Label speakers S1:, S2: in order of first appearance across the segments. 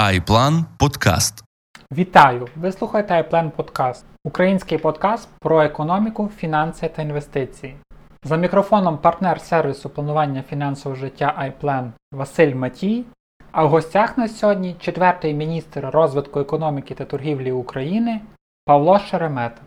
S1: iPlan Подкаст.
S2: Вітаю! Ви слухаєте iPlan Подкаст, український подкаст про економіку, фінанси та інвестиції. За мікрофоном партнер сервісу планування фінансового життя iPlan Василь Матій. А в гостях на сьогодні четвертий міністр розвитку економіки та торгівлі України Павло Шеремета.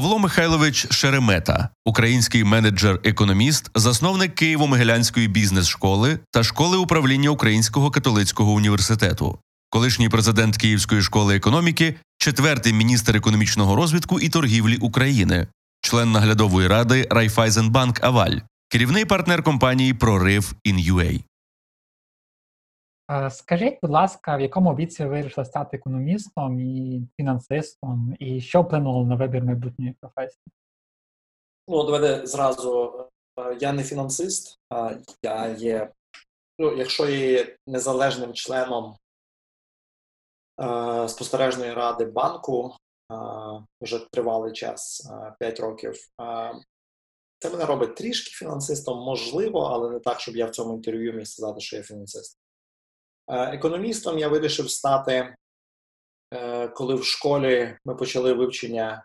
S1: Павло Михайлович Шеремета, український менеджер-економіст, засновник Києво-Могилянської бізнес-школи та школи управління Українського католицького університету, колишній президент Київської школи економіки, четвертий міністр економічного розвитку і торгівлі України, член наглядової ради Райфайзенбанк Аваль, керівний партнер компанії Прорив Ін'юей.
S2: Скажіть, будь ласка, в якому віці ви вирішили стати економістом і фінансистом, і що вплинуло на вибір майбутньої професії?
S3: Ну, давайте зразу. е, Я не фінансист, я є, ну, якщо є незалежним членом е, спостережної ради банку е, вже тривалий час, е, 5 років. Це мене робить трішки фінансистом, можливо, але не так, щоб я в цьому інтерв'ю міг сказати, що я фінансист. Е, економістом я вирішив стати, е, коли в школі ми почали вивчення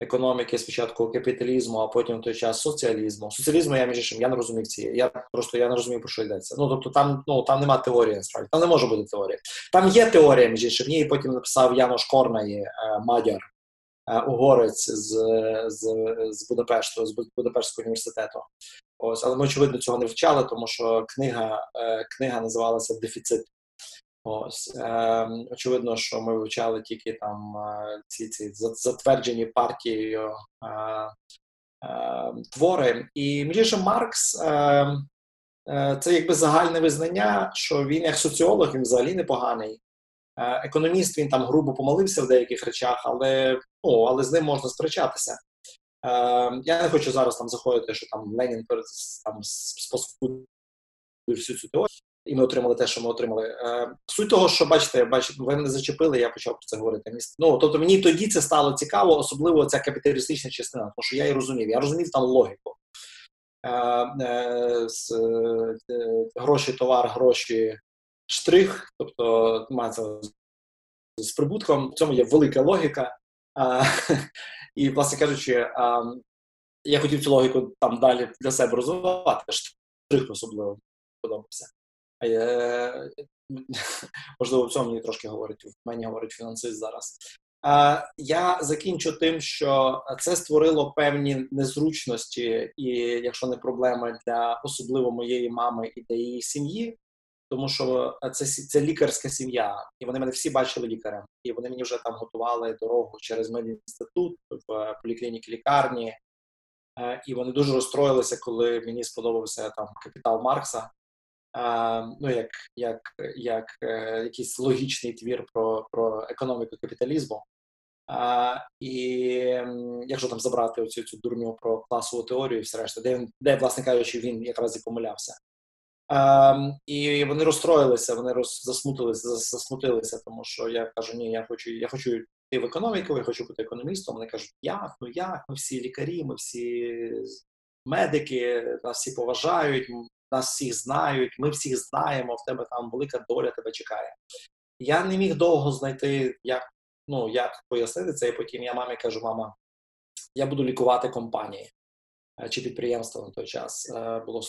S3: економіки спочатку капіталізму, а потім в той час соціалізму. Соціалізму я між іншим, я не розумів цієї. Я просто я не розумію, про що йдеться. Ну тобто там ну там нема теорії насправді. Там не може бути теорії. Там є теорія, між іншим. Її потім написав Янош Корнаї, е, Мадяр, угорець з, з, з Будапешту, з Будапештського університету. Ось, але ми очевидно цього не вчали, тому що книга, книга називалася Дефіцит. Ось е, очевидно, що ми вивчали тільки там е, ці ці затверджені партією е, е, твори. І між іншим, Маркс е, е, це якби загальне визнання, що він як соціолог він взагалі непоганий. Е, економіст він там грубо помилився в деяких речах, але ну, але з ним можна сперечатися. Е, я не хочу зараз там заходити, що там Ленін там способив всю цю теорію і ми отримали те, що ми отримали. Е, Суть того, що бачите, бачите, ви мене зачепили, я почав про це говорити. Ну тобто мені тоді це стало цікаво, особливо ця капіталістична частина, тому що я і розумів. Я розумів там логіку. Е, е, гроші, товар, гроші, штрих, тобто мається з прибутком. В цьому є велика логіка. І, власне кажучи, я хотів цю логіку там далі для себе розвивати. Штрих особливо подобався. Е, Можливо, в цьому мені трошки говорить, в мені говорить фінансист зараз. Е, Я закінчу тим, що це створило певні незручності, і якщо не проблеми для особливо моєї мами і для її сім'ї, тому що це, це лікарська сім'я, і вони мене всі бачили лікарем, і вони мені вже там готували дорогу через медінститут в поліклініки лікарні. Е, І вони дуже розстроїлися, коли мені сподобався там капітал Маркса. Ну, як, як, як е, якийсь логічний твір про, про економіку капіталізму. Е, і якщо там забрати оцю цю дурню про класову теорію все решта, де, він- де, власне кажучи, він якраз і помилявся. Е, і вони розстроїлися, вони роз, засмутилися, засмутилися, тому що я кажу, ні, я хочу, я хочу йти в економіку, я хочу бути економістом. Вони кажуть, як, ну як, ми всі лікарі, ми всі медики, нас всі поважають, нас всіх знають, ми всіх знаємо, в тебе там велика доля тебе чекає. Я не міг довго знайти, як, ну, як пояснити це, і потім я мамі кажу, мама, я буду лікувати компанії е, чи підприємства на той час. Е, Було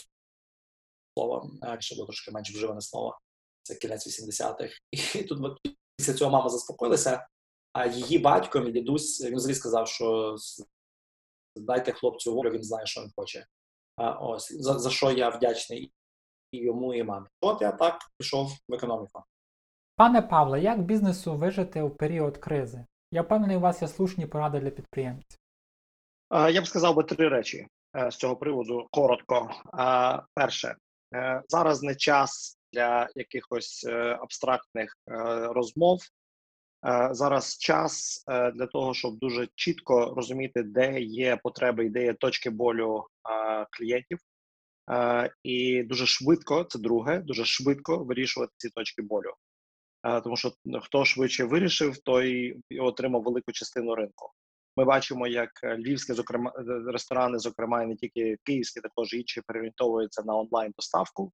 S3: слово, е, ще було трошки менш вживане слово, це кінець 80-х. І тут після цього мама заспокоїлася, а її батько, мій дідусь, він взагалі сказав, що дайте хлопцю волю, він знає, що він хоче. Ось за, за що я вдячний і йому, і мамі. От я так пішов в економіку.
S2: Пане Павле, як бізнесу вижити у період кризи? Я впевнений, у вас є слушні поради для підприємців.
S4: Я б сказав би три речі е, з цього приводу коротко. Перше, е, зараз не час для якихось е, абстрактних розмов. Е, Зараз час е, для того, щоб дуже чітко розуміти, де є потреби і де є точки болю е, клієнтів, і дуже швидко, це друге, дуже швидко вирішувати ці точки болю. Тому що ну, хто швидше вирішив, той отримав велику частину ринку. Ми бачимо, як львівські, зокрема, ресторани, зокрема, і не тільки київські, також інші переорієнтовуються на онлайн доставку.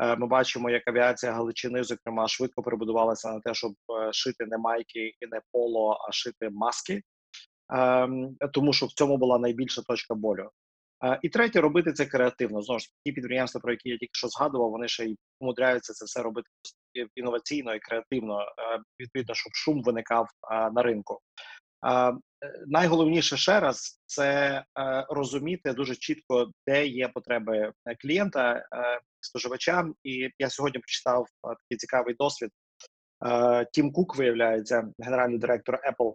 S4: Е, ми бачимо, як авіація Галичини, зокрема, швидко перебудувалася на те, щоб е, шити не майки і не поло, а шити маски, ем, тому що в цьому була найбільша точка болю. Е, і третє, робити це креативно. Знову ж ті підприємства, про які я тільки що згадував, вони ще й умудряються це все робити інноваційно і креативно, відповідно, щоб шум виникав на ринку. Найголовніше ще раз це розуміти дуже чітко, де є потреби клієнта, споживача. І я сьогодні прочитав такий цікавий досвід. Тім Кук виявляється, генеральний директор Apple,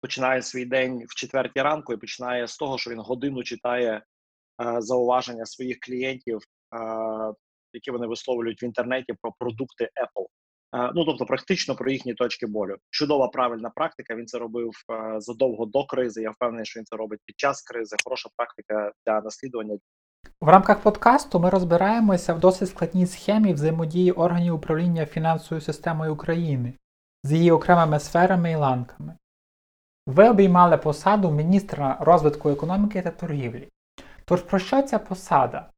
S4: починає свій день в четвертій ранку і починає з того, що він годину читає зауваження своїх клієнтів, які вони висловлюють в інтернеті про продукти Apple. Ну тобто, практично про їхні точки болю. Чудова правильна практика. Він це робив задовго до кризи. Я впевнений, що він це робить під час кризи. Хороша практика для наслідування.
S2: В рамках подкасту ми розбираємося в досить складній схемі взаємодії органів управління фінансовою системою України з її окремими сферами і ланками. Ви обіймали посаду міністра розвитку економіки та торгівлі. Тож про що ця посада?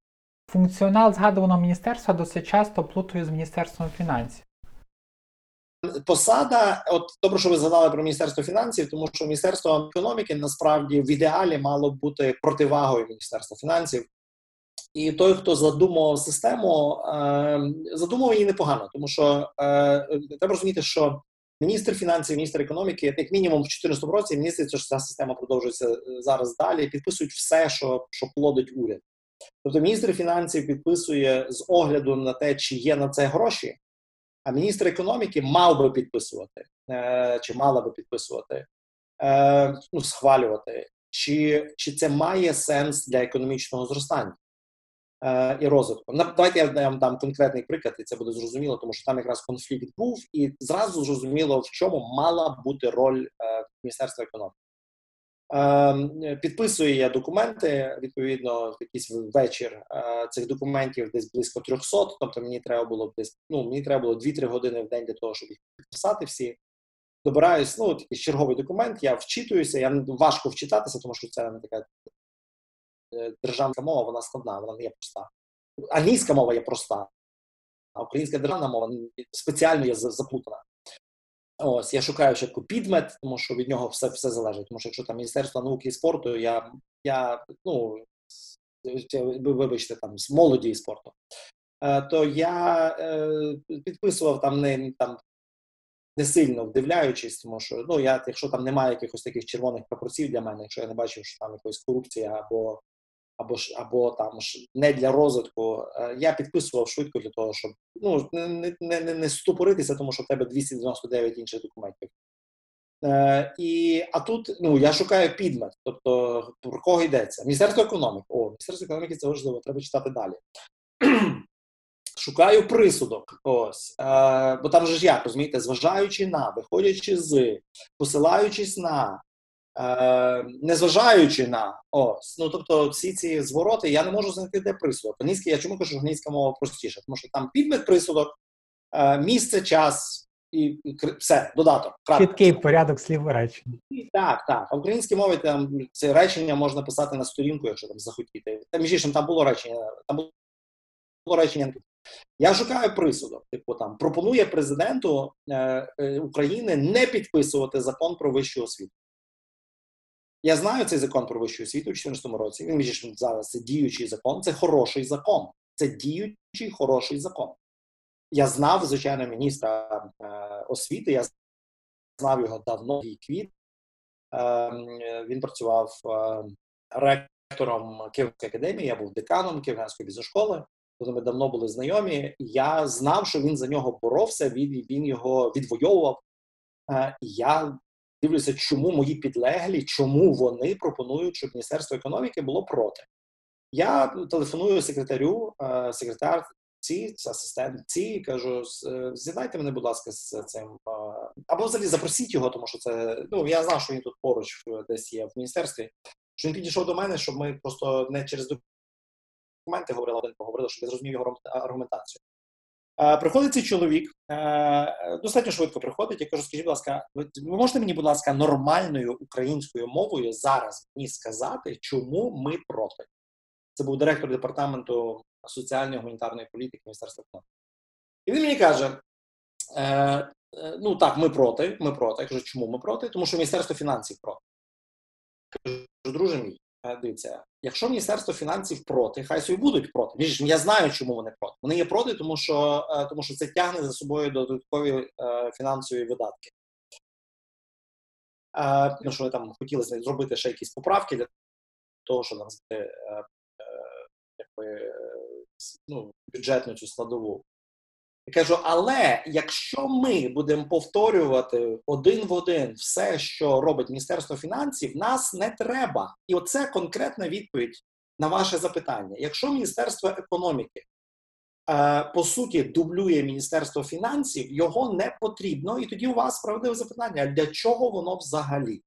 S2: Функціонал згадуваного міністерства досить часто плутає з Міністерством фінансів.
S3: Посада, от добре, що ви згадали про міністерство фінансів, тому що міністерство економіки насправді в ідеалі мало б бути противагою міністерства фінансів. І той, хто задумував систему, е, задумував її непогано, тому що е, треба розуміти, що міністр фінансів, міністр економіки, як мінімум в 2014 році, здається, що ця система продовжується е, зараз далі. Підписують все, що що плодить уряд. Тобто, міністр фінансів підписує з огляду на те, чи є на це гроші. А міністр економіки мав би підписувати, е, чи мала би підписувати, е, ну, схвалювати, чи чи це має сенс для економічного зростання е, і розвитку. Давайте я вам дам конкретний приклад, і це буде зрозуміло, тому що там якраз конфлікт був, і зразу зрозуміло, в чому мала бути роль Міністерства економіки. Ем, підписую я документи відповідно якийсь вечір е, цих документів десь близько 300, Тобто мені треба було десь ну мені треба було 2-3 години в день для того, щоб їх підписати всі. Добираюсь, ну такий черговий документ. Я вчитуюся. Я важко вчитатися, тому що це не така е, державна мова, вона складна, вона не є проста. Англійська мова є проста, а українська державна мова спеціально є заплутана. Ось я шукаю ще підмет, тому що від нього все все залежить. Тому що якщо там Міністерство науки і спорту, я я ну вибачте, там з молоді і спорту, е, то я е, підписував там не там не сильно вдивляючись, тому що ну я, якщо там немає якихось таких червоних пропорцій для мене, якщо я не бачив, що там якоїсь корупції або або ж або там ж не для розвитку. Е, я підписував швидко для того, щоб ну не не, не, не ступоритися, тому що в тебе 299 інших документів. Е, і, А тут ну я шукаю підмет, тобто про кого йдеться? Міністерство економіки. О, Міністерство економіки це важливо, треба читати далі. Шукаю присудок, ось е, бо там же ж як розумієте, зважаючи на, виходячи з, посилаючись на, Е, незважаючи на ось, ну тобто всі ці звороти, я не можу знайти де присудок. Англійська, я чому кажу, що англійська мова простіша, тому що там підмет присудок, е, місце, час і, і все, додаток.
S2: Чіткий порядок слів речення.
S3: Так, так. А в українській мові там це речення можна писати на сторінку, якщо там захотіти. Там між іншим там було речення, там було речення. Я шукаю присудок. Типу там пропонує президенту е, е, України не підписувати закон про вищу освіту. Я знаю цей закон про вищу освіту у 2014 році. Він між зараз це діючий закон, це хороший закон. Це діючий хороший закон. Я знав, звичайно, міністра е, освіти, я знав його давно і квіт. Е, він працював е, ректором Київської академії, я був деканом Київської бізнес-школи, тобто ми давно були знайомі. Я знав, що він за нього боровся, він він його відвоював. Е, я дивлюся, чому мої підлеглі, чому вони пропонують, щоб Міністерство економіки було проти. Я телефоную секретарю, е, секретар ці, асистент ці, кажу: е, з'єднайте мене, будь ласка, з цим. Е, або взагалі запросіть його, тому що це ну я знав, що він тут поруч десь є в міністерстві. Що він підійшов до мене, щоб ми просто не через документи говорили, один поговорили, щоб я зрозумів його аргументацію. Приходить цей чоловік, достатньо швидко приходить. Я кажу, скажіть, будь ласка, ви можете мені, будь ласка, нормальною українською мовою зараз мені сказати, чому ми проти? Це був директор департаменту соціальної гуманітарної політики Міністерства економіки. І він мені каже: е, е, ну так, ми проти, ми проти. Я кажу, чому ми проти? Тому що Міністерство фінансів проти. Кажу, друже мій, е, дивіться, якщо Міністерство фінансів проти, хай собі будуть проти. Між я знаю, чому вони проти. Вони є проти, тому що, е, тому що це тягне за собою додаткові е, фінансові видатки. Е, ну, що там хотіли зробити ще якісь поправки для того, щоб е, е, якби, е, ну, бюджетну цю складову. Я кажу, але якщо ми будемо повторювати один в один все, що робить Міністерство фінансів, нас не треба. І оце конкретна відповідь на ваше запитання. Якщо Міністерство економіки е, по суті дублює Міністерство фінансів, його не потрібно, і тоді у вас справедливе запитання: для чого воно взагалі?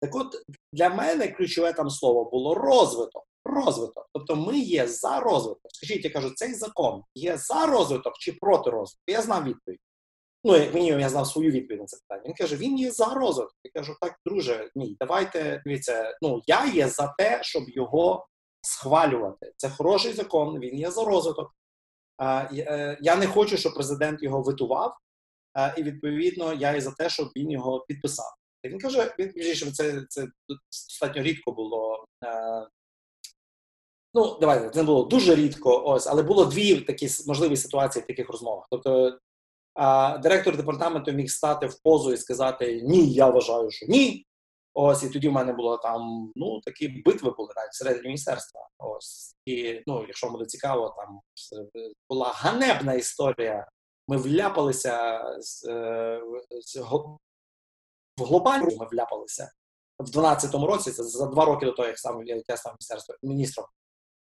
S3: Так от для мене ключове там слово було розвиток. Розвиток. Тобто ми є за розвиток. Скажіть, я кажу, цей закон є за розвиток чи проти розвитку? Я знав відповідь. Ну, мені я знав свою відповідь на це питання. Він каже: він є за розвиток. Я кажу, так, друже, ні, давайте дивіться. Ну я є за те, щоб його схвалювати. Це хороший закон, він є за розвиток. Я не хочу, щоб президент його витував, і відповідно я є за те, щоб він його підписав. Він каже: він це це достатньо рідко було Ну, давайте, це не було дуже рідко, ось, але було дві такі можливі ситуації в таких розмовах. Тобто а, директор департаменту міг стати в позу і сказати Ні, я вважаю, що ні. Ось, і тоді в мене було там ну, такі битви були навіть всередині міністерства. Ось. І ну, якщо буде цікаво, там була ганебна історія. Ми вляпалися з, е, з, в глобальну ми вляпалися в 12-му році, це за два роки до того, як сам я став міністром.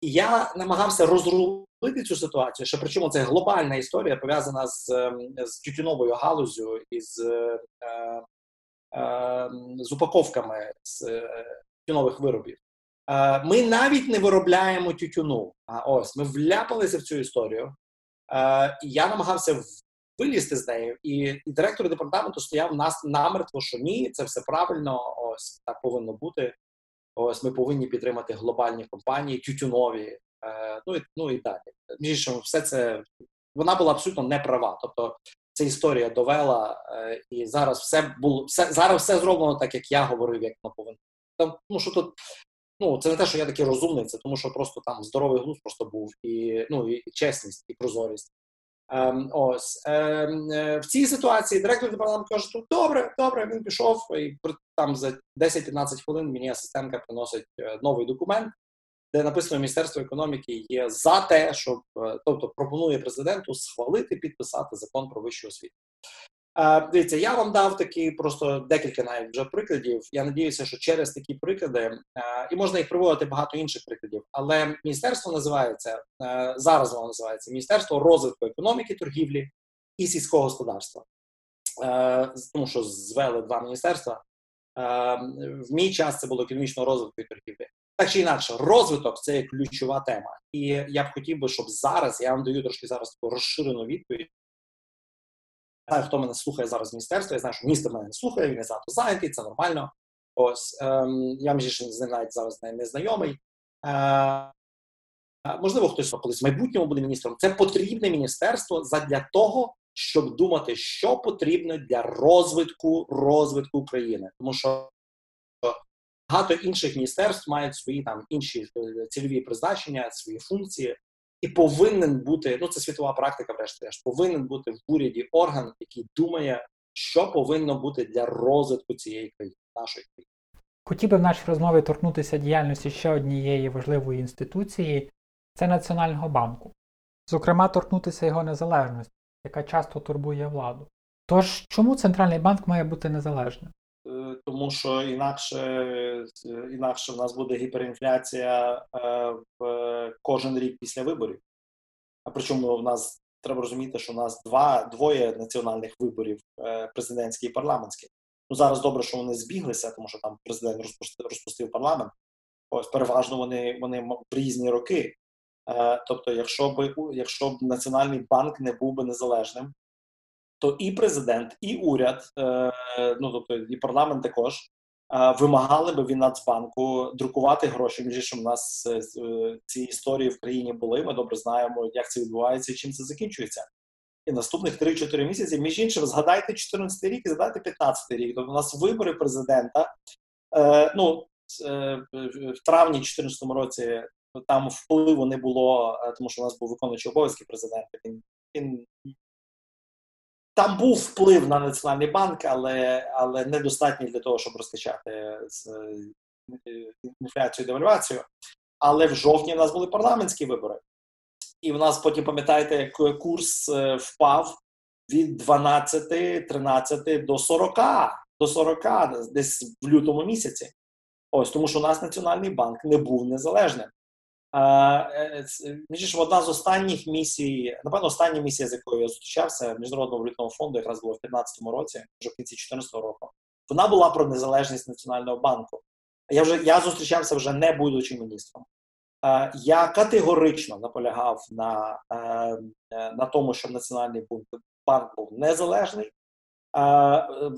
S3: І я намагався розрулити цю ситуацію, що причому це глобальна історія пов'язана з ем, з тютюновою галузю і з е, е, з упаковками з е, тютюнових виробів. Е, ми навіть не виробляємо тютюну. А ось ми вляпалися в цю історію. Е, і Я намагався вилізти з нею, і і директор департаменту стояв нас намертво, що ні, це все правильно. Ось так повинно бути. Ось ми повинні підтримати глобальні компанії, тютюнові, е, ну і ну і далі. Між все це вона була абсолютно неправа. Тобто ця історія довела, е, і зараз все було все зараз все зроблено так, як я говорив, як воно повинно. Там, ну що тут. Ну, це не те, що я такий розумний, це тому, що просто там здоровий глузд просто був, і ну і чесність, і прозорість. Ем, ось ем, е, в цій ситуації директор департаменту каже: що добре, добре, він пішов і там за 10-15 хвилин мені асистентка приносить е, новий документ, де написано Міністерство економіки є за те, щоб е, тобто пропонує президенту схвалити підписати закон про вищу освіту. Дивіться, я вам дав такі просто декілька навіть вже прикладів. Я надіюся, що через такі приклади і можна їх приводити багато інших прикладів. Але міністерство називається зараз. Воно називається Міністерство розвитку економіки, торгівлі і сільського господарства, тому що звели два міністерства. В мій час це було економічного розвитку і торгівлі. Так чи інакше, розвиток це є ключова тема, і я б хотів би, щоб зараз я вам даю трошки зараз таку розширену відповідь знаю, хто мене слухає зараз в міністерстві, я знаю, що міністр мене не слухає, він не занадто зайнятий, це нормально. Ось ем, я між з ним навіть зараз не знайомий. Е, можливо, хтось колись в майбутньому буде міністром. Це потрібне міністерство для того, щоб думати, що потрібно для розвитку розвитку України, тому що багато інших міністерств мають свої там інші е, цільові призначення, свої функції. І повинен бути, ну це світова практика, врешті-решт, повинен бути в уряді орган, який думає, що повинно бути для розвитку цієї країни, нашої країни.
S2: Хотів би в нашій розмові торкнутися діяльності ще однієї важливої інституції це Національного банку, зокрема, торкнутися його незалежності, яка часто турбує владу. Тож, чому центральний банк має бути незалежним?
S3: Е, тому що інакше інакше в нас буде гіперінфляція е, в кожен рік після виборів. А причому в нас треба розуміти, що у нас два двоє національних виборів е, президентський і парламентський. Ну зараз добре, що вони збіглися, тому що там президент розпустив, розпустив парламент. Ось переважно вони вони в різні роки. Тобто, якщо б якщо б національний банк не був би незалежним, то і президент, і уряд, е, ну тобто і парламент також вимагали би від Нацбанку друкувати гроші. Між іншим, у нас ці історії в країні були. Ми добре знаємо, як це відбувається і чим це закінчується. І наступних 3-4 місяці, між іншим, згадайте 14 рік і згадайте 15 рік. Тобто у нас вибори президента. Е, ну, е, в травні 2014 році там впливу не було, е, тому що у нас був виконуючий обов'язки президента. Він, він там був вплив на Національний банк, але але недостатній для того, щоб розкачати з е, інфляцію і девальвацію. Але в жовтні в нас були парламентські вибори. І в нас потім, пам'ятаєте, курс е, впав від 12-13 до 40, до 40 десь в лютому місяці. Ось тому, що у нас Національний банк не був незалежним. Е, між одна з останніх місій, напевно, остання місія, з якою я зустрічався Міжнародного валютного фонду, якраз було в 2015 році, вже в кінці 2014 року. Вона була про незалежність Національного банку. Я вже я зустрічався вже не будучи міністром. Я категорично наполягав на е, на тому, щоб Національний банк був незалежний.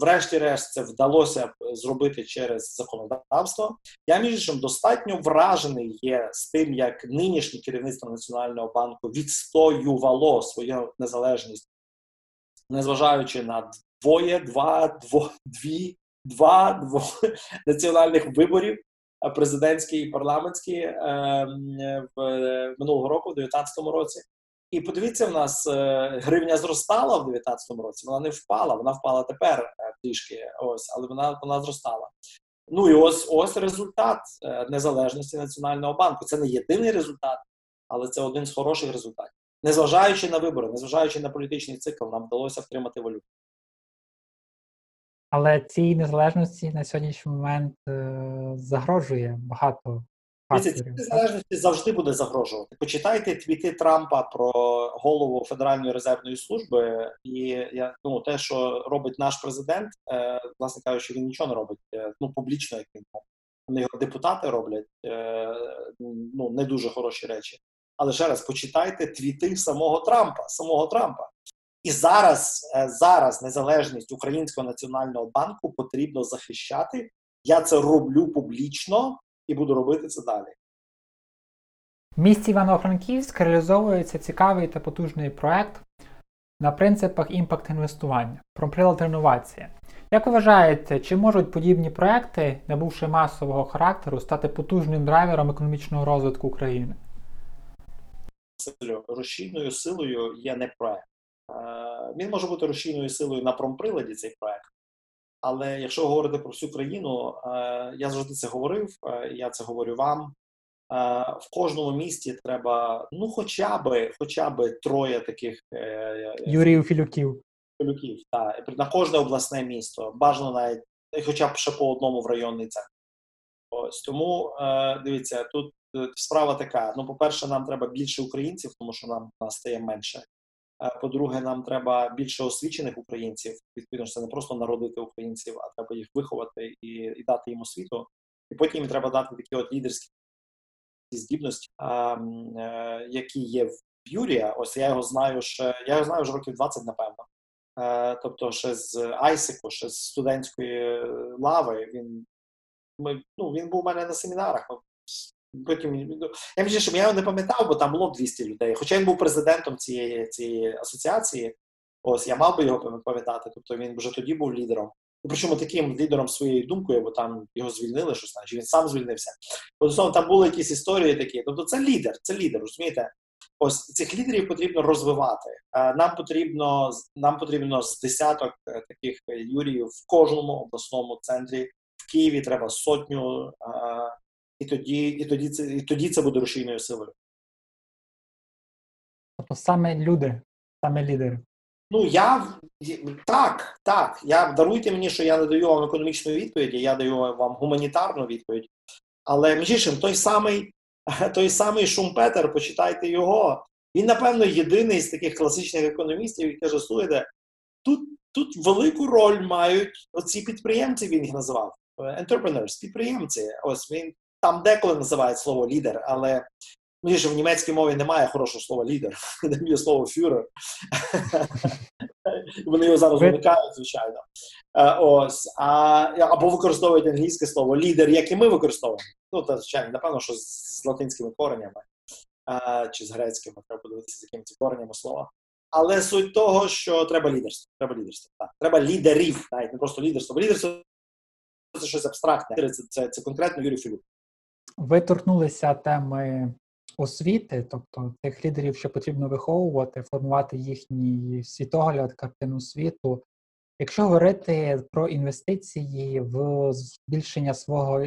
S3: Врешті-решт, це вдалося зробити через законодавство. Я між іншим достатньо вражений є з тим, як нинішнє керівництво Національного банку відстоювало свою незалежність, незважаючи на двоє, два, дво, дві, два, дво національних виборів президентський і парламентський ем, в минулого року, в 2019 році. І подивіться, в нас е, гривня зростала в 2019 році. Вона не впала, вона впала тепер е, трішки. Ось, але вона вона зростала. Ну і ось ось результат е, незалежності національного банку. Це не єдиний результат, але це один з хороших результатів. Незважаючи на вибори, незважаючи на політичний цикл, нам вдалося втримати валюту.
S2: Але цій незалежності на сьогоднішній момент загрожує багато
S3: Цій незалежності завжди буде загрожувати. Почитайте твіти Трампа про голову Федеральної резервної служби, і я ну те, що робить наш президент, е, власне кажучи, він нічого не робить е, ну публічно, як він вони його депутати роблять е, ну не дуже хороші речі. Але ще раз почитайте твіти самого Трампа, самого Трампа. І зараз е, зараз незалежність Українського національного банку потрібно захищати. Я це роблю публічно і буду робити це далі.
S2: В місті Івано-Франківськ реалізовується цікавий та потужний проект на принципах імпакт-інвестування про прилад реновації. Як ви вважаєте, чи можуть подібні проекти, набувши масового характеру, стати потужним драйвером економічного розвитку України?
S3: Рушійною силою є не проект. Е, він може бути рушійною силою на промприладі цей проект. Але якщо говорити про всю країну, е, я завжди це говорив, е, я це говорю вам. В кожному місті треба ну, хоча б хоча б троє таких
S2: Юріїв Філюків.
S3: Філюків, так. На кожне обласне місто. Бажано навіть хоча б ще по одному в районний центр. Ось тому дивіться, тут справа така: ну, по-перше, нам треба більше українців, тому що нам нас стає менше. По-друге, нам треба більше освічених українців. Відповідно, це не просто народити українців, а треба їх виховати і і дати їм освіту. І потім їм треба дати такі от лідерські здібності, а, е, які є в Юрія. Ось я його знаю ще я його знаю вже років 20, напевно. Е, тобто, ще з Айсику, ще з студентської лави. Він ми ну він був у мене на семінарах. Потім я між іншим, я його не пам'ятав, бо там було 200 людей. Хоча він був президентом цієї цієї асоціації, ось я мав би його пам'ятати. Тобто він вже тоді був лідером. Причому таким лідером своєю думкою, бо там його звільнили, щось значить він сам звільнився. Тобто там були якісь історії такі. Тобто, це лідер, це лідер, розумієте? Ось цих лідерів потрібно розвивати. Нам потрібно нам потрібно з десяток е, таких юріїв в кожному обласному центрі. В Києві треба сотню і тоді і тоді, це і тоді це буде рушійною силою.
S2: Тобто саме люди, саме лідери.
S3: Ну, я так, так. Я даруйте мені, що я не даю вам економічну відповідь, я даю вам гуманітарну відповідь. Але між іншим, той самий той самий Шумпетер, почитайте його. Він, напевно, єдиний з таких класичних економістів, який каже, слухайте, тут тут велику роль мають оці підприємці, він їх називав. Entrepreneurs, підприємці. Ось він там деколи називають слово лідер, але мені ж в німецькій мові немає хорошого слова лідер, є слово фюрер. Вони його зараз уникають, звичайно. Е, ось, а, або використовують англійське слово лідер, як і ми використовуємо. Ну, та, звичайно, напевно, що з, латинськими коренями а, чи з грецькими, треба подивитися, з якими це коренями слова. Але суть того, що треба лідерство. Треба лідерство. Так. Треба лідерів, навіть не просто лідерство. Бо лідерство це щось абстрактне. Це, це, це конкретно Юрій Філюк.
S2: Ви торкнулися теми освіти, тобто тих лідерів, що потрібно виховувати, формувати їхній світогляд, картину світу. Якщо говорити про інвестиції в збільшення свого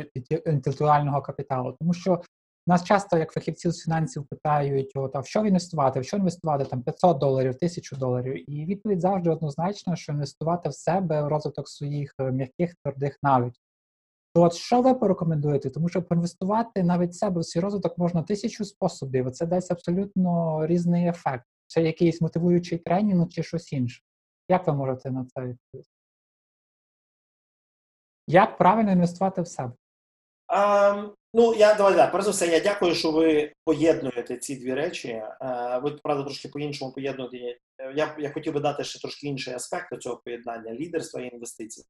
S2: інтелектуального капіталу, тому що нас часто, як фахівців з фінансів, питають, от, а в що інвестувати, в що інвестувати там 500 доларів, 1000 доларів, і відповідь завжди однозначно, що інвестувати в себе в розвиток своїх е, м'яких твердих навичок. От що ви порекомендуєте? Тому що поінвестувати навіть себе в свій розвиток можна тисячу способів. Це дасть абсолютно різний ефект. Це якийсь мотивуючий тренінг чи щось інше. Як ви можете на це відповісти? Як правильно інвестувати в себе?
S3: А, ну, я давай так. Перш за все, я дякую, що ви поєднуєте ці дві речі. А, ви, правда, трошки по-іншому поєднуєте. Я я хотів би дати ще трошки інший аспект до цього поєднання лідерства і інвестицій.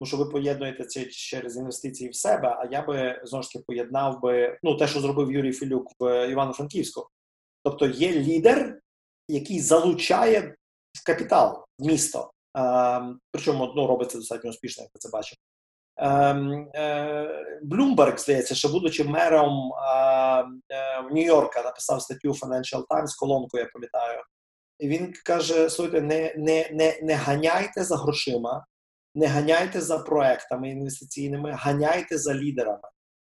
S3: Тому що ви поєднуєте це через інвестиції в себе, а я би знову ж таки поєднав би ну, те, що зробив Юрій Філюк в Івано-Франківську. Тобто є лідер, який залучає в капітал місто. Ем, причому ну, робить достатньо успішно, як ви це бачите. Ем, е, Блумберг, здається, що будучи мером ем, е, Нью-Йорка, написав статтю Financial Times, колонку, я пам'ятаю. І він каже: слухайте, не, не, не, не ганяйте за грошима, не ганяйте за проектами інвестиційними, ганяйте за лідерами.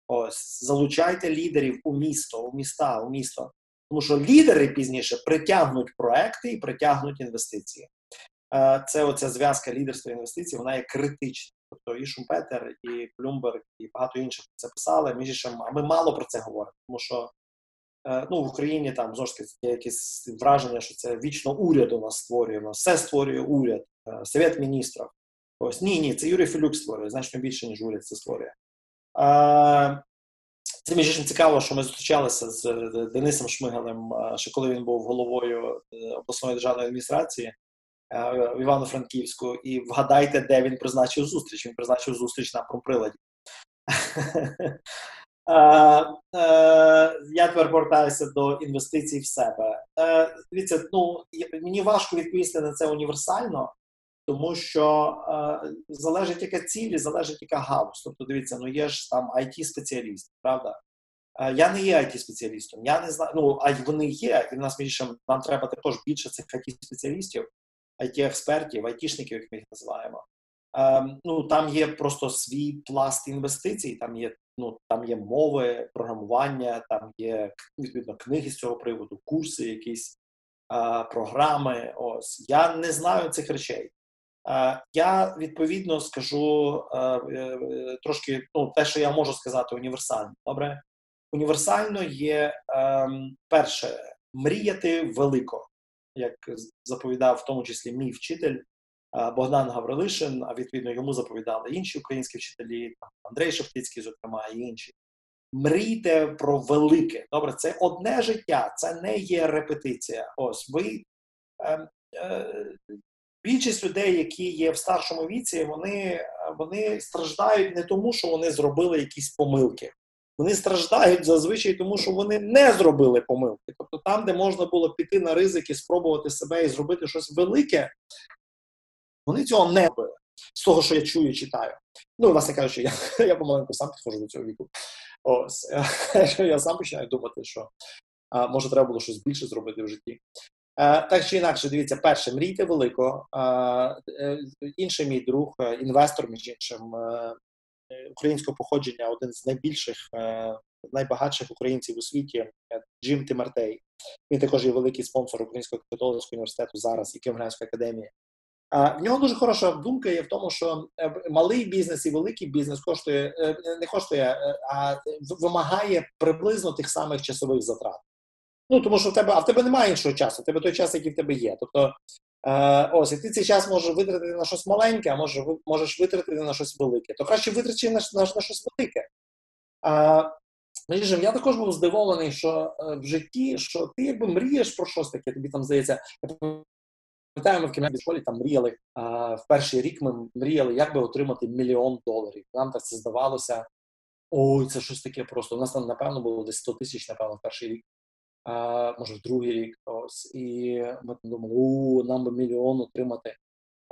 S3: Ось залучайте лідерів у місто, у міста, у місто. Тому що лідери пізніше притягнуть проекти і притягнуть інвестиції. Е, це оця зв'язка лідерства і інвестицій, вона є критична. Тобто і Шумпетер, і Блюмберг, і багато інших про це писали. Між іншим, а ми мало про це говоримо, тому що е, ну, в Україні там знову ж таки є якесь враження, що це вічно уряд у нас створює. Все створює уряд, е, Совет міністрів. Ось ні, ні, це Юрій Філюк створює, значно більше, ніж уряд це створює. Це між іншим цікаво, що ми зустрічалися з Денисом Шмигалем, ще коли він був головою обласної державної адміністрації. Е, в Івано-Франківську, і вгадайте, де він призначив зустріч. Він призначив зустріч на промприладі. Е, е, я тепер повертаюся до інвестицій в себе. Дивіться, ну мені важко відповісти на це універсально, тому що залежить яка ціль, залежить яка галузь. Тобто, дивіться, ну є ж там it спеціаліст правда? Я не є it спеціалістом Я не знаю, ну а вони є, і в нас більше нам треба також більше цих it спеціалістів IT-експертів, айтішників, як ми їх називаємо. Ем, ну, Там є просто свій пласт інвестицій, там є ну, там є мови, програмування, там є відповідно книги з цього приводу, курси, якісь е, програми. Ось Я не знаю цих речей. Е, я відповідно скажу е, е, трошки ну, те, що я можу сказати, універсально. Добре? Універсально є ем, перше мріяти велико як заповідав в тому числі мій вчитель Богдан Гаврилишин, а відповідно йому заповідали інші українські вчителі, Андрей Шептицький, зокрема, і інші. Мрійте про велике. Добре, це одне життя, це не є репетиція. Ось ви. Більшість людей, які є в старшому віці, вони вони страждають не тому, що вони зробили якісь помилки. Вони страждають зазвичай, тому що вони не зробили помилки. Тобто, там, де можна було піти на ризики, спробувати себе і зробити щось велике, вони цього не робили. З того, що я чую і читаю. Ну, власне кажучи, я я помаленьку сам підходжу до цього віку. Ось я сам починаю думати, що а, може треба було щось більше зробити в житті. Е, так чи інакше, дивіться, перше, мрійте велико. Е, інший мій друг, е, інвестор, між іншим, українського походження, один з найбільших, е, найбагатших українців у світі, е, Джим Тимартей. Він також є великий спонсор Українського католицького університету зараз і Києво-Могилянської академії. В нього дуже хороша думка є в тому, що е, малий бізнес і великий бізнес коштує не коштує, а вимагає приблизно тих самих часових затрат. Ну тому що в тебе, а в тебе немає іншого часу, в тебе той час, який в тебе є. Тобто Е, ось, і ти цей час можеш витратити на щось маленьке, а може, можеш витратити на щось велике. То краще витрачи на, на, на щось велике. А, я також був здивований, що е, в житті, що ти якби мрієш про щось таке, тобі там здається, Пам'ятаємо, в кімнаті школі там мріяли. А, в перший рік ми мріяли, як би отримати мільйон доларів. Нам так це здавалося. Ой, це щось таке просто. У нас там, напевно, було десь 100 тисяч, напевно, в перший рік, може, в другий рік. Ось. І ми думали, у нам би мільйон отримати.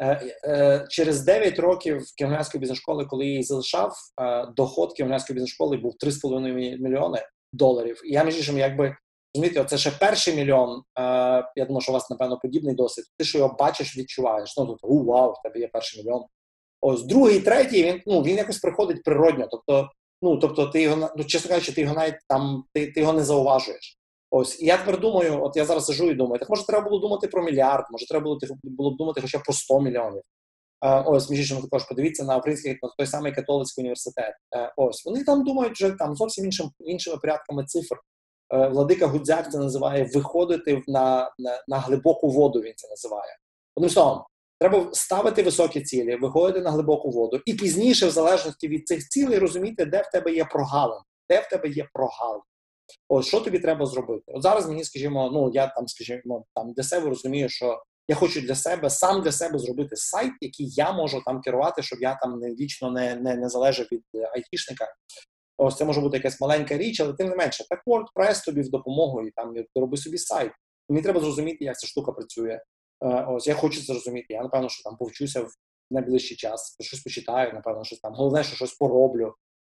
S3: Е, е, через 9 років Київської бізнес-школи, коли я її залишав, е, доход Київської бізнес-школи був 3,5 мільйони доларів. І я між іншим, якби розумієте, це ще перший мільйон. Я думаю, що у вас, напевно, подібний досвід. Ти що його бачиш, відчуваєш. Ну, тут, у, вау, в тебе є перший мільйон. Ось другий, третій, він ну, він якось приходить природньо. Тобто, ну, тобто, ти його, ну, чесно кажучи, ти його навіть там, ти, ти його не зауважуєш. Ось, і я тепер думаю, от я зараз сижу і думаю, так може треба було думати про мільярд, може треба було було б думати хоча б про 100 мільйонів. Е, ось, між іншим, також подивіться на український на той самий католицький університет. Е, ось вони там думають вже там зовсім іншим іншими порядками цифр. Е, Владика Гудзяк це називає виходити на, на, на глибоку воду. Він це називає. Одним словом, треба ставити високі цілі, виходити на глибоку воду, і пізніше, в залежності від цих цілей, розуміти, де в тебе є прогалин, де в тебе є прогалин. Ось що тобі треба зробити? От зараз мені, скажімо, ну я там, скажімо, там для себе розумію, що я хочу для себе сам для себе зробити сайт, який я можу там керувати, щоб я там не вічно не не, не залежав від е, айтішника. Ось це може бути якась маленька річ, але тим не менше, так WordPress тобі в допомогу і там роби собі сайт. Мені треба зрозуміти, як ця штука працює. Е, ось я хочу це зрозуміти. Я напевно, що там повчуся в найближчий час, щось почитаю, напевно, щось там. Головне, що щось пороблю.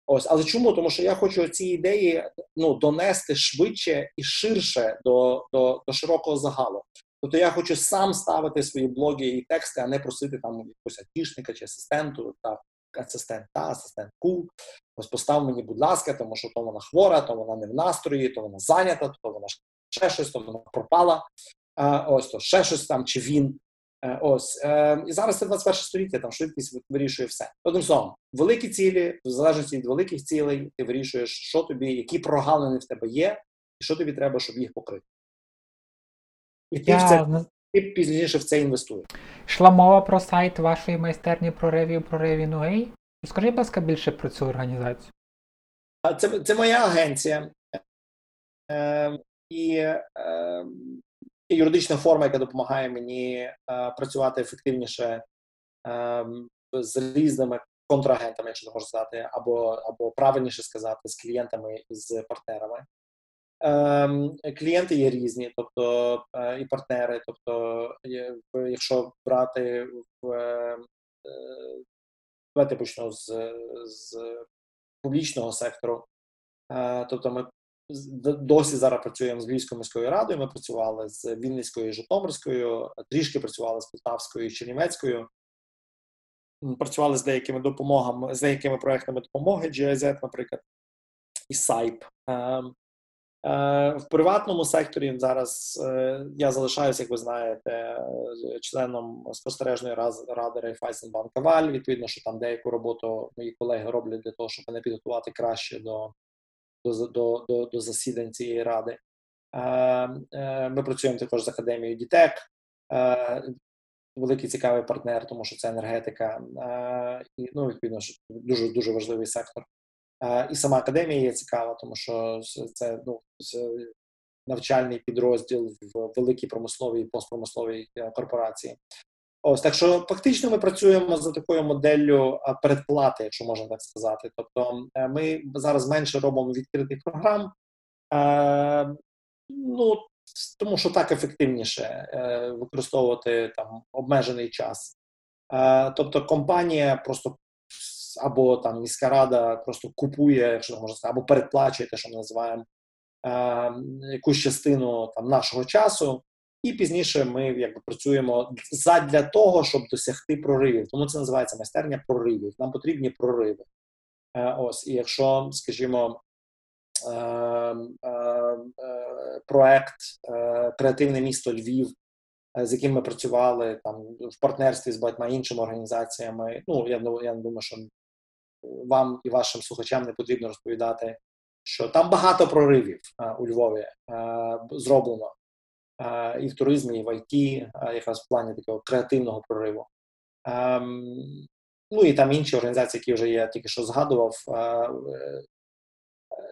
S3: Ось, але чому? Тому що я хочу ці ідеї ну, донести швидше і ширше до, до, до широкого загалу. Тобто я хочу сам ставити свої блоги і тексти, а не просити там якогось атішника чи асистенту, та асистента, асистентку. Ось постав мені, будь ласка, тому що то вона хвора, то вона не в настрої, то вона зайнята, то вона ще щось, то вона пропала. А, Ось то ще щось там, чи він. Е, ось е, і зараз це 21 століття, там швидкість вирішує все. Одним словом, великі цілі, в залежності від великих цілей, ти вирішуєш, що тобі, які прогалини в тебе є, і що тобі треба, щоб їх покрити. І ти, Я... в це, ти пізніше в це інвестуєш.
S2: Йшла мова про сайт вашої майстерні проривів прориві Нуей. Розкажи, будь ласка, більше про цю організацію.
S3: Це це моя агенція. Е, І е, юридична форма, яка допомагає мені е, працювати ефективніше е, з різними контрагентами, якщо так можна сказати, або або правильніше сказати, з клієнтами і з партнерами. Е, клієнти є різні, тобто і партнери. Тобто, якщо брати в давайте почну з, з публічного сектору. Тобто, ми досі зараз працюємо з Львівською міською радою. Ми працювали з Вінницькою Житомирською, трішки працювали з Полтавською Чернівецькою. Працювали з деякими допомогами, з деякими проектами допомоги, GIZ, наприклад, і SAIP. Ем, е, в приватному секторі зараз е, я залишаюся, як ви знаєте, членом спостережної ради Райфайсенбанка Валь. Відповідно, що там деяку роботу мої колеги роблять для того, щоб мене підготувати краще до до до, до, до засідань цієї ради. Е, ми працюємо також з академією Дітек, е, великий цікавий партнер, тому що це енергетика, е, і ну, відповідно, дуже дуже важливий сектор. І сама академія є цікава, тому що це ну, навчальний підрозділ в великій промисловій і постпромисловій корпорації. Ось так що фактично ми працюємо за такою моделлю передплати, якщо можна так сказати. Тобто е, ми зараз менше робимо відкритих програм, е, ну тому що так ефективніше е, використовувати там обмежений час. Е, тобто компанія просто або там міська рада просто купує, якщо можна сказати, або передплачує те, що ми називаємо е, якусь частину там нашого часу. І пізніше ми якби працюємо задля того, щоб досягти проривів. Тому це називається майстерня проривів. Нам потрібні прориви. Е, ось, і якщо, скажімо, е, е, проект Креативне місто Львів, з яким ми працювали там в партнерстві з багатьма іншими організаціями. Ну я я думаю, що вам і вашим слухачам не потрібно розповідати, що там багато проривів у Львові зроблено і в туризмі, і в ІТ, якраз в плані такого креативного прориву. Ну і там інші організації, які вже я тільки що згадував,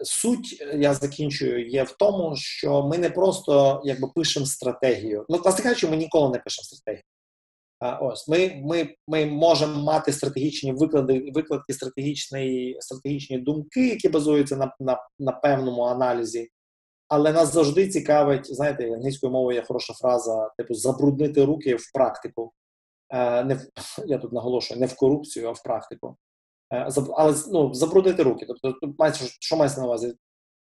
S3: Суть я закінчую є в тому, що ми не просто якби пишемо стратегію. Ну, власне кажучи, ми ніколи не пишемо стратегію. А, ось ми ми, ми можемо мати стратегічні виклади, викладки стратегічні думки, які базуються на, на, на певному аналізі. Але нас завжди цікавить, знаєте, англійською мовою є хороша фраза, типу забруднити руки в практику. Е, не в, Я тут наголошую не в корупцію, а в практику. Е, але ну, забруднити руки. Тобто, що мається на увазі?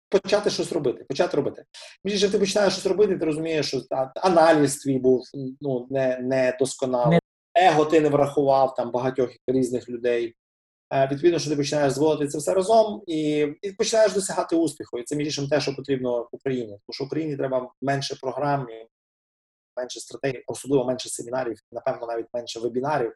S3: Почати щось робити. Почати робити. Більше ти починаєш щось робити, ти розумієш, що аналіз твій був ну, не, не досконалий. Его ти не врахував там багатьох різних людей. Е, відповідно, що ти починаєш зводити це все разом і і починаєш досягати успіху. І це між те, що потрібно Україні. Тому що Україні треба менше програм, менше стратегій, особливо менше семінарів, напевно, навіть менше вебінарів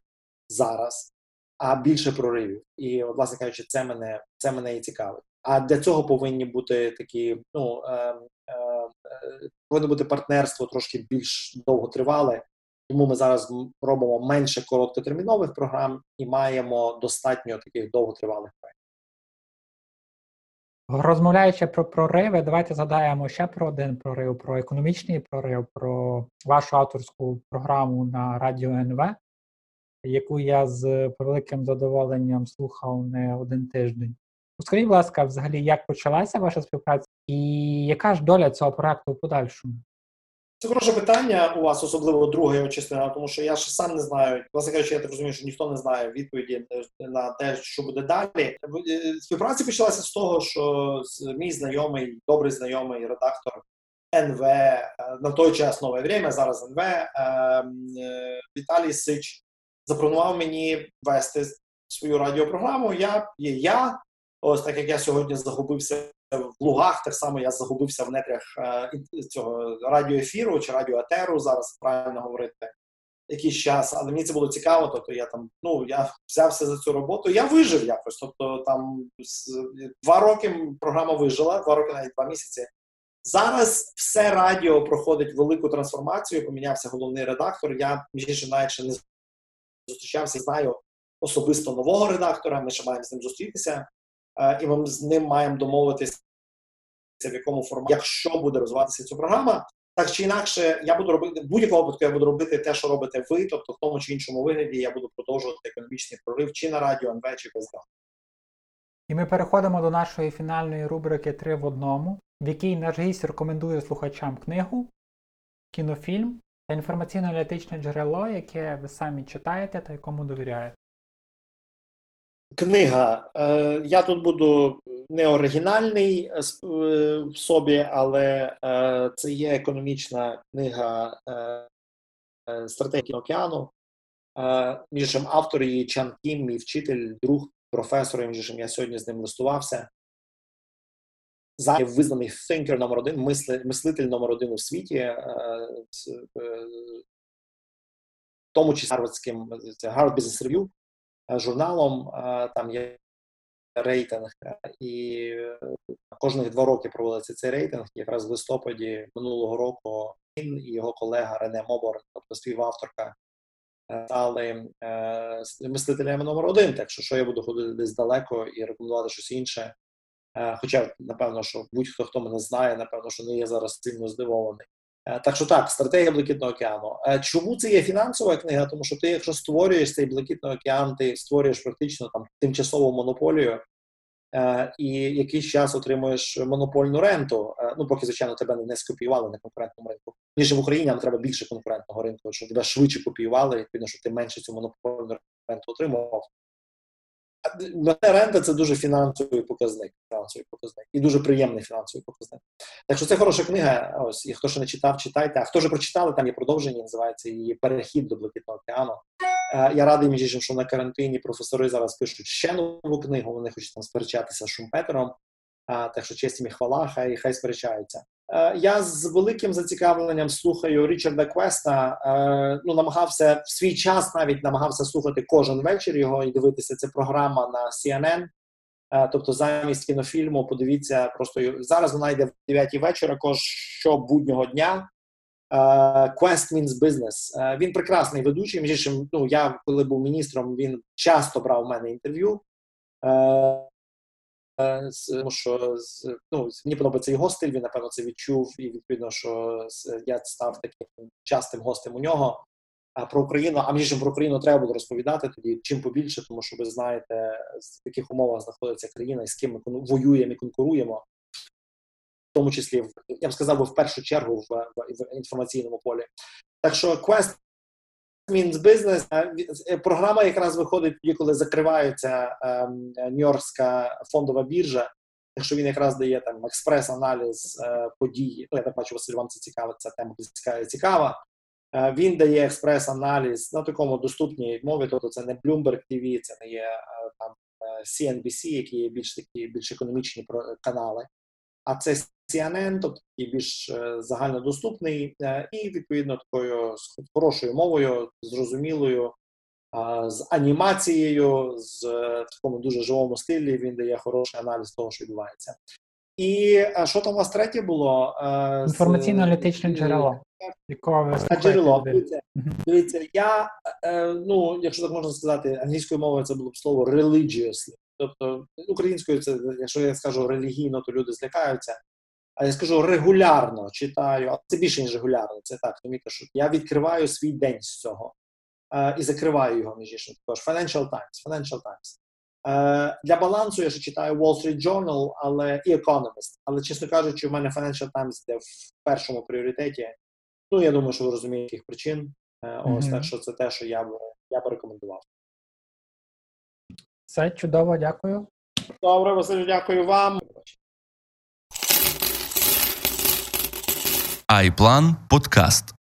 S3: зараз, а більше проривів. І, от, власне кажучи, це мене це мене і цікавить. А для цього повинні бути такі, ну е, е, повинно бути партнерство трошки більш довготривале. Тому ми зараз робимо менше короткотермінових програм і маємо достатньо таких довготривалих проєктів.
S2: Розмовляючи про прориви, давайте згадаємо ще про один прорив: про економічний прорив, про вашу авторську програму на радіо НВ, яку я з великим задоволенням слухав не один тиждень. Скажіть, будь ласка, взагалі, як почалася ваша співпраця, і яка ж доля цього проекту в подальшому?
S3: Це хороше питання у вас, особливо його частина, тому що я ще сам не знаю. Власне кажучи, я так розумію, що ніхто не знає відповіді на те, що буде далі. Е, співпраця почалася з того, що мій знайомий, добрий знайомий редактор НВ е, на той час нове время, зараз НВ е, Віталій Сич запропонував мені вести свою радіопрограму. Я є я. Ось так як я сьогодні загубився в лугах, так само я загубився в нетрях е, цього радіоефіру чи радіоетеру, зараз правильно говорити якийсь час, але мені це було цікаво. Тобто я там ну я взявся за цю роботу. Я вижив якось. Тобто там два роки програма вижила, два роки, навіть два місяці. Зараз все радіо проходить велику трансформацію. Помінявся головний редактор. Я між навіть ще не зустрічався, знаю особисто нового редактора. Ми ще маємо з ним зустрітися. Е, і ми з ним маємо домовитися, в якому форматі, якщо буде розвиватися ця програма, так чи інакше, я буду робити в будь-якому випадку, я буду робити те, що робите ви, тобто в тому чи іншому вигляді я буду продовжувати економічний прорив чи на радіо НВ, чи без нього.
S2: І ми переходимо до нашої фінальної рубрики Три в одному, в якій наш гість рекомендує слухачам книгу, кінофільм та інформаційно-аналітичне джерело, яке ви самі читаєте та якому довіряєте.
S3: Книга. Е, я тут буду не оригінальний е, е, в собі, але це є економічна книга стратегії океану. Між іншим, автор її Чан Кім, мій вчитель, друг, професор, між іншим, я сьогодні з ним листувався. Зараз визнаний thinker номер один, мислитель номер один у світі, в тому числі Гарвардським Harvard Business Review. Е, журналом. Е, там є рейтинг, е, і кожних два роки проводиться цей рейтинг. Якраз в листопаді минулого року він і його колега Рене Мобор, тобто співавторка, стали мислителями номер один. Так що що я буду ходити десь далеко і рекомендувати щось інше. Хоча, напевно, що будь-хто хто мене знає, напевно, що не є зараз сильно здивований. Е, так що так, стратегія Блакитного океану. Е, чому це є фінансова книга? Тому що ти, якщо створюєш цей блакитний океан, ти створюєш практично там тимчасову монополію е, і якийсь час отримуєш монопольну ренту. Ну, поки, звичайно, тебе не скопіювали на конкурентному ринку. Ніж в Україні нам треба більше конкурентного ринку, щоб тебе швидше копіювали, відповідно, що ти менше цю монопольну ренту отримував. Рента це дуже фінансовий показник, фінансовий показник і дуже приємний фінансовий показник. Так що це хороша книга. Ось і хто ще не читав, читайте. А хто вже прочитали, там є продовження, називається її перехід до Блакитного океану. Е, я радий між іншим, що на карантині професори зараз пишуть ще нову книгу. Вони хочуть там сперечатися з Шумпетером. Так що честь і хвала, хай хай сперечаються. Е, я з великим зацікавленням слухаю Річарда Квеста. Е, ну, намагався в свій час навіть намагався слухати кожен вечір його і дивитися. Це програма на CNN. Е, тобто, замість кінофільму, подивіться, просто зараз вона йде в 9 вечора, кож щобуднього дня. Quest means business. Він прекрасний ведучий. Між іншим, ну я коли був міністром, він часто брав у мене інтерв'ю. Тому що ну, мені подобається його стиль, він напевно це відчув, і відповідно, що я став таким частим гостем у нього. А про Україну, а мені ж про Україну треба буде розповідати тоді чим побільше, тому що ви знаєте, в яких умовах знаходиться країна і з ким ми воюємо і конкуруємо, в тому числі я б сказав би в першу чергу в, в, інформаційному полі. Так що Quest business. е, е, Програма якраз виходить тоді, коли закривається ем, Нью-Йоркська фондова біржа. Якщо він якраз дає там експрес-аналіз е, подій, ну я так бачу, Василь, вам це цікаво, ця тема цікава- цікава. Е, Він дає експрес-аналіз на такому доступній мові, тобто це не Bloomberg TV, це не є е, там е, CNBC, які є більш такі більш економічні канали, а це CNN, тобто такий більш е, загальнодоступний е, і відповідно такою з хорошою мовою, зрозумілою, з анімацією, з е, такому дуже живому стилі. Він дає хороший аналіз того, що відбувається. І а що там у вас третє було?
S2: Інформаційно-аналітичне джерело,
S3: джерело. Дивіться, дивіться, я ну, якщо так можна сказати, англійською мовою це було б слово religiously. Тобто українською це, якщо я скажу релігійно, то люди злякаються. А я скажу регулярно читаю, а це більше ніж регулярно. Це так, тому що я відкриваю свій день з цього е, і закриваю його між іншим. Також Financial Times, Financial Times. Е, для балансу я ще читаю Wall Street Journal, але і Economist. Але чесно кажучи, в мене Financial Times йде в першому пріоритеті. Ну, я думаю, що ви розумієте, яких причин. Е, Ось
S2: Мгм.
S3: так що це те, що я б я б рекомендував.
S2: Все чудово, дякую.
S3: Добре, Василь, дякую вам.
S1: Айплан Подкаст